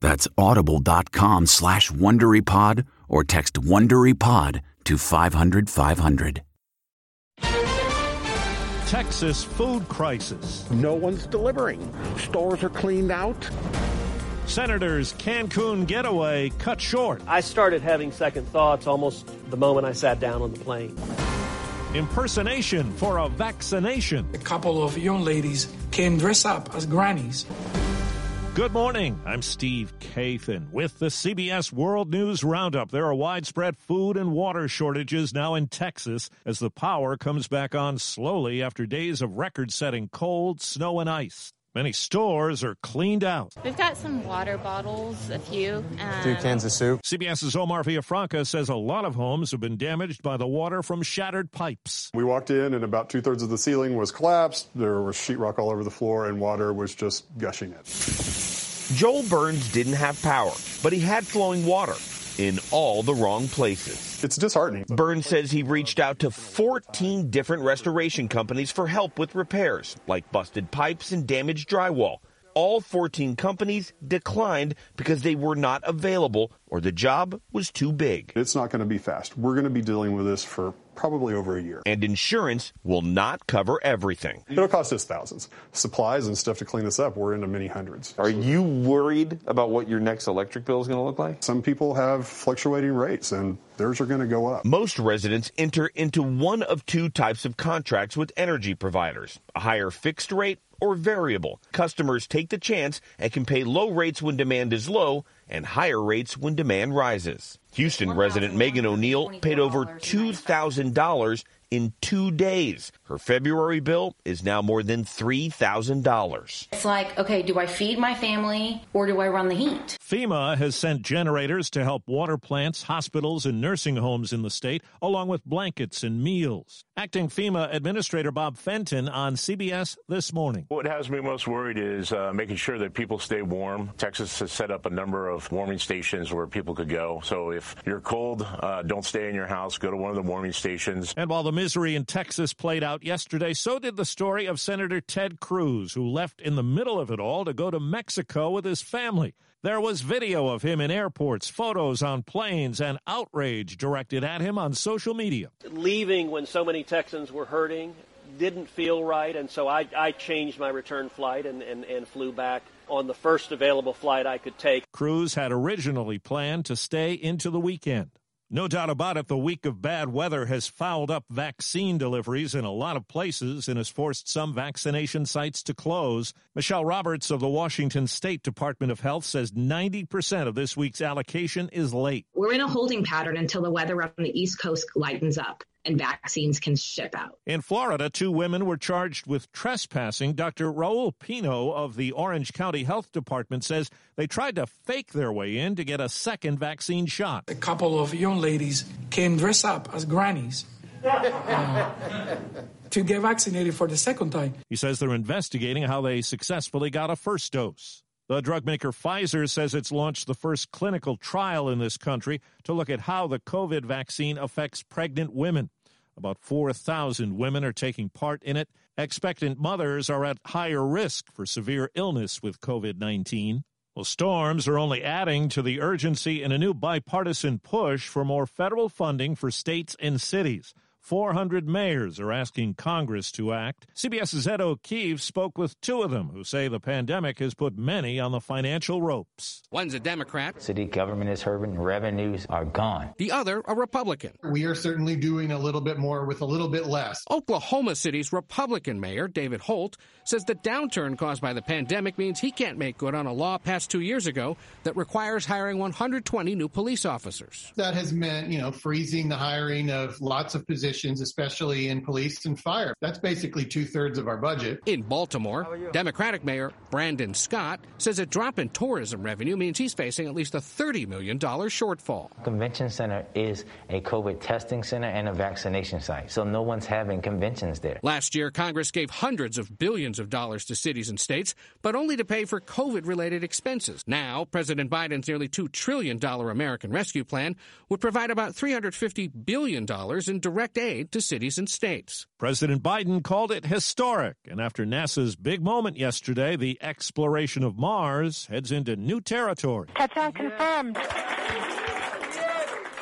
That's audible.com slash WonderyPod or text WonderyPod to 500 500. Texas food crisis. No one's delivering. Stores are cleaned out. Senators Cancun getaway cut short. I started having second thoughts almost the moment I sat down on the plane. Impersonation for a vaccination. A couple of young ladies came dressed up as grannies. Good morning. I'm Steve Kathan with the CBS World News Roundup. There are widespread food and water shortages now in Texas as the power comes back on slowly after days of record setting cold, snow, and ice. Many stores are cleaned out. We've got some water bottles, a few. Um, Two cans of soup. CBS's Omar Villafranca says a lot of homes have been damaged by the water from shattered pipes. We walked in and about two thirds of the ceiling was collapsed. There was sheetrock all over the floor and water was just gushing in. Joel Burns didn't have power, but he had flowing water in all the wrong places. It's disheartening. Burns says he reached out to 14 different restoration companies for help with repairs, like busted pipes and damaged drywall. All 14 companies declined because they were not available or the job was too big. It's not going to be fast. We're going to be dealing with this for probably over a year. And insurance will not cover everything. It'll cost us thousands. Supplies and stuff to clean this up, we're into many hundreds. Are you worried about what your next electric bill is going to look like? Some people have fluctuating rates and theirs are going to go up. Most residents enter into one of two types of contracts with energy providers a higher fixed rate or variable. Customers take the chance and can pay low rates when demand is low and higher rates when demand rises. Houston resident Megan O'Neill paid over $2,000 in two days. Her February bill is now more than $3,000. It's like, okay, do I feed my family or do I run the heat? FEMA has sent generators to help water plants, hospitals, and nursing homes in the state, along with blankets and meals. Acting FEMA Administrator Bob Fenton on CBS This Morning. What has me most worried is uh, making sure that people stay warm. Texas has set up a number of warming stations where people could go. So if you're cold, uh, don't stay in your house. Go to one of the warming stations. And while the misery in Texas played out yesterday, so did the story of Senator Ted Cruz, who left in the middle of it all to go to Mexico with his family. There was video of him in airports, photos on planes, and outrage directed at him on social media. Leaving when so many Texans were hurting didn't feel right, and so I, I changed my return flight and, and, and flew back on the first available flight I could take. Cruz had originally planned to stay into the weekend. No doubt about it, the week of bad weather has fouled up vaccine deliveries in a lot of places and has forced some vaccination sites to close. Michelle Roberts of the Washington State Department of Health says 90% of this week's allocation is late. We're in a holding pattern until the weather on the East Coast lightens up and vaccines can ship out. In Florida, two women were charged with trespassing. Dr. Raul Pino of the Orange County Health Department says they tried to fake their way in to get a second vaccine shot. A couple of young ladies came dressed up as grannies. Uh, to get vaccinated for the second time. He says they're investigating how they successfully got a first dose. The drug maker Pfizer says it's launched the first clinical trial in this country to look at how the COVID vaccine affects pregnant women. About 4,000 women are taking part in it. Expectant mothers are at higher risk for severe illness with COVID 19. Well, storms are only adding to the urgency in a new bipartisan push for more federal funding for states and cities. 400 mayors are asking Congress to act. CBS's Ed O'Keefe spoke with two of them who say the pandemic has put many on the financial ropes. One's a Democrat. City government is hurting, revenues are gone. The other, a Republican. We are certainly doing a little bit more with a little bit less. Oklahoma City's Republican mayor, David Holt, says the downturn caused by the pandemic means he can't make good on a law passed two years ago that requires hiring 120 new police officers. That has meant, you know, freezing the hiring of lots of positions positions, especially in police and fire. That's basically two thirds of our budget. In Baltimore, Democratic Mayor Brandon Scott says a drop in tourism revenue means he's facing at least a $30 million shortfall. Convention Center is a COVID testing center and a vaccination site, so no one's having conventions there. Last year, Congress gave hundreds of billions of dollars to cities and states, but only to pay for COVID related expenses. Now, President Biden's nearly $2 trillion American Rescue Plan would provide about $350 billion in direct aid aid to cities and states. President Biden called it historic, and after NASA's big moment yesterday, the exploration of Mars heads into new territory. Touchdown confirmed.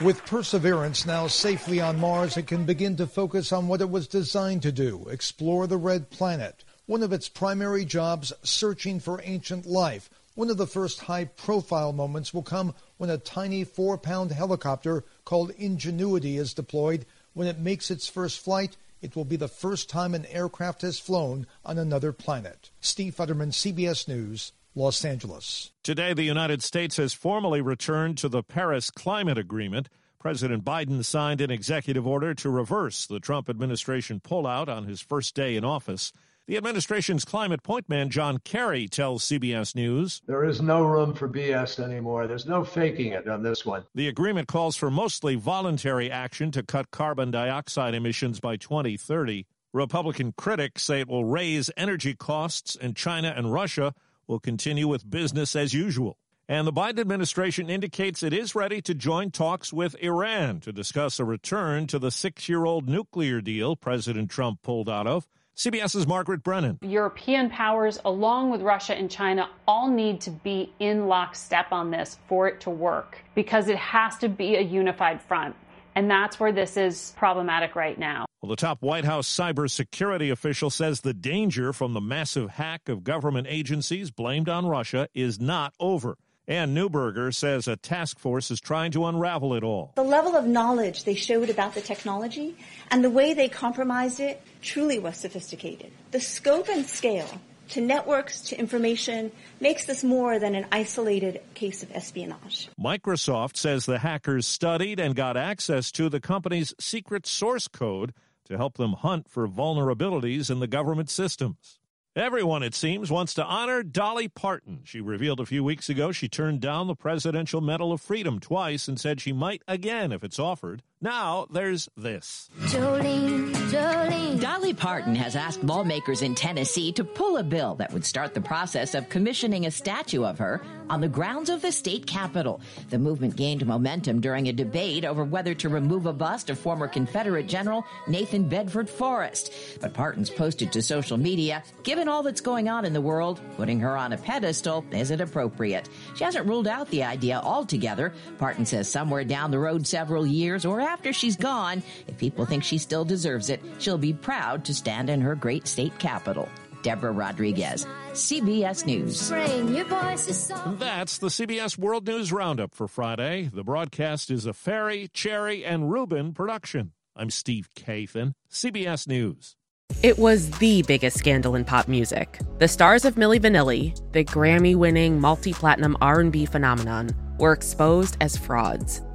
With Perseverance now safely on Mars, it can begin to focus on what it was designed to do explore the red planet. One of its primary jobs, searching for ancient life. One of the first high profile moments will come when a tiny four pound helicopter called Ingenuity is deployed when it makes its first flight, it will be the first time an aircraft has flown on another planet. Steve Futterman, CBS News, Los Angeles. Today, the United States has formally returned to the Paris Climate Agreement. President Biden signed an executive order to reverse the Trump administration pullout on his first day in office. The administration's climate point man, John Kerry, tells CBS News There is no room for BS anymore. There's no faking it on this one. The agreement calls for mostly voluntary action to cut carbon dioxide emissions by 2030. Republican critics say it will raise energy costs, and China and Russia will continue with business as usual. And the Biden administration indicates it is ready to join talks with Iran to discuss a return to the six year old nuclear deal President Trump pulled out of. CBS's Margaret Brennan. European powers, along with Russia and China, all need to be in lockstep on this for it to work because it has to be a unified front. And that's where this is problematic right now. Well, the top White House cybersecurity official says the danger from the massive hack of government agencies blamed on Russia is not over. Anne Neuberger says a task force is trying to unravel it all. The level of knowledge they showed about the technology and the way they compromised it truly was sophisticated. The scope and scale to networks to information makes this more than an isolated case of espionage. Microsoft says the hackers studied and got access to the company's secret source code to help them hunt for vulnerabilities in the government systems. Everyone, it seems, wants to honor Dolly Parton. She revealed a few weeks ago she turned down the Presidential Medal of Freedom twice and said she might again if it's offered. Now there's this. Jolene, Jolene. Dolly Parton has asked lawmakers in Tennessee to pull a bill that would start the process of commissioning a statue of her on the grounds of the state capitol. The movement gained momentum during a debate over whether to remove a bust of former Confederate General Nathan Bedford Forrest. But Parton's posted to social media, given all that's going on in the world, putting her on a pedestal isn't appropriate. She hasn't ruled out the idea altogether. Parton says somewhere down the road several years or after she's gone, if people think she still deserves it, she'll be proud to stand in her great state capital. Deborah Rodriguez, CBS News. That's the CBS World News Roundup for Friday. The broadcast is a Ferry, Cherry, and Rubin production. I'm Steve Kathan, CBS News. It was the biggest scandal in pop music. The stars of Milli Vanilli, the Grammy-winning multi-platinum R&B phenomenon, were exposed as frauds.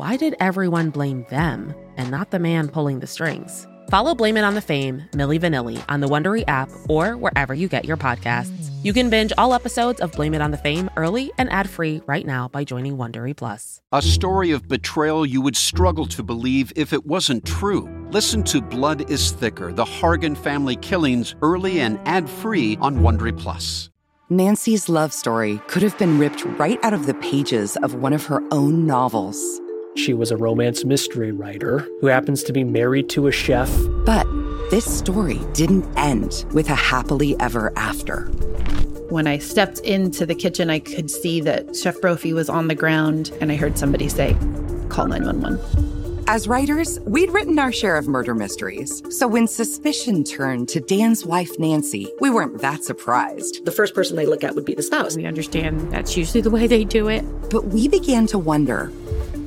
why did everyone blame them and not the man pulling the strings? Follow Blame It on the Fame, Milli Vanilli on the Wondery app or wherever you get your podcasts. You can binge all episodes of Blame It on the Fame early and ad-free right now by joining Wondery Plus. A story of betrayal you would struggle to believe if it wasn't true. Listen to Blood is Thicker: The Hargan Family Killings early and ad-free on Wondery Plus. Nancy's love story could have been ripped right out of the pages of one of her own novels. She was a romance mystery writer who happens to be married to a chef. But this story didn't end with a happily ever after. When I stepped into the kitchen, I could see that Chef Brophy was on the ground, and I heard somebody say, Call 911. As writers, we'd written our share of murder mysteries. So when suspicion turned to Dan's wife, Nancy, we weren't that surprised. The first person they look at would be the spouse. We understand that's usually the way they do it. But we began to wonder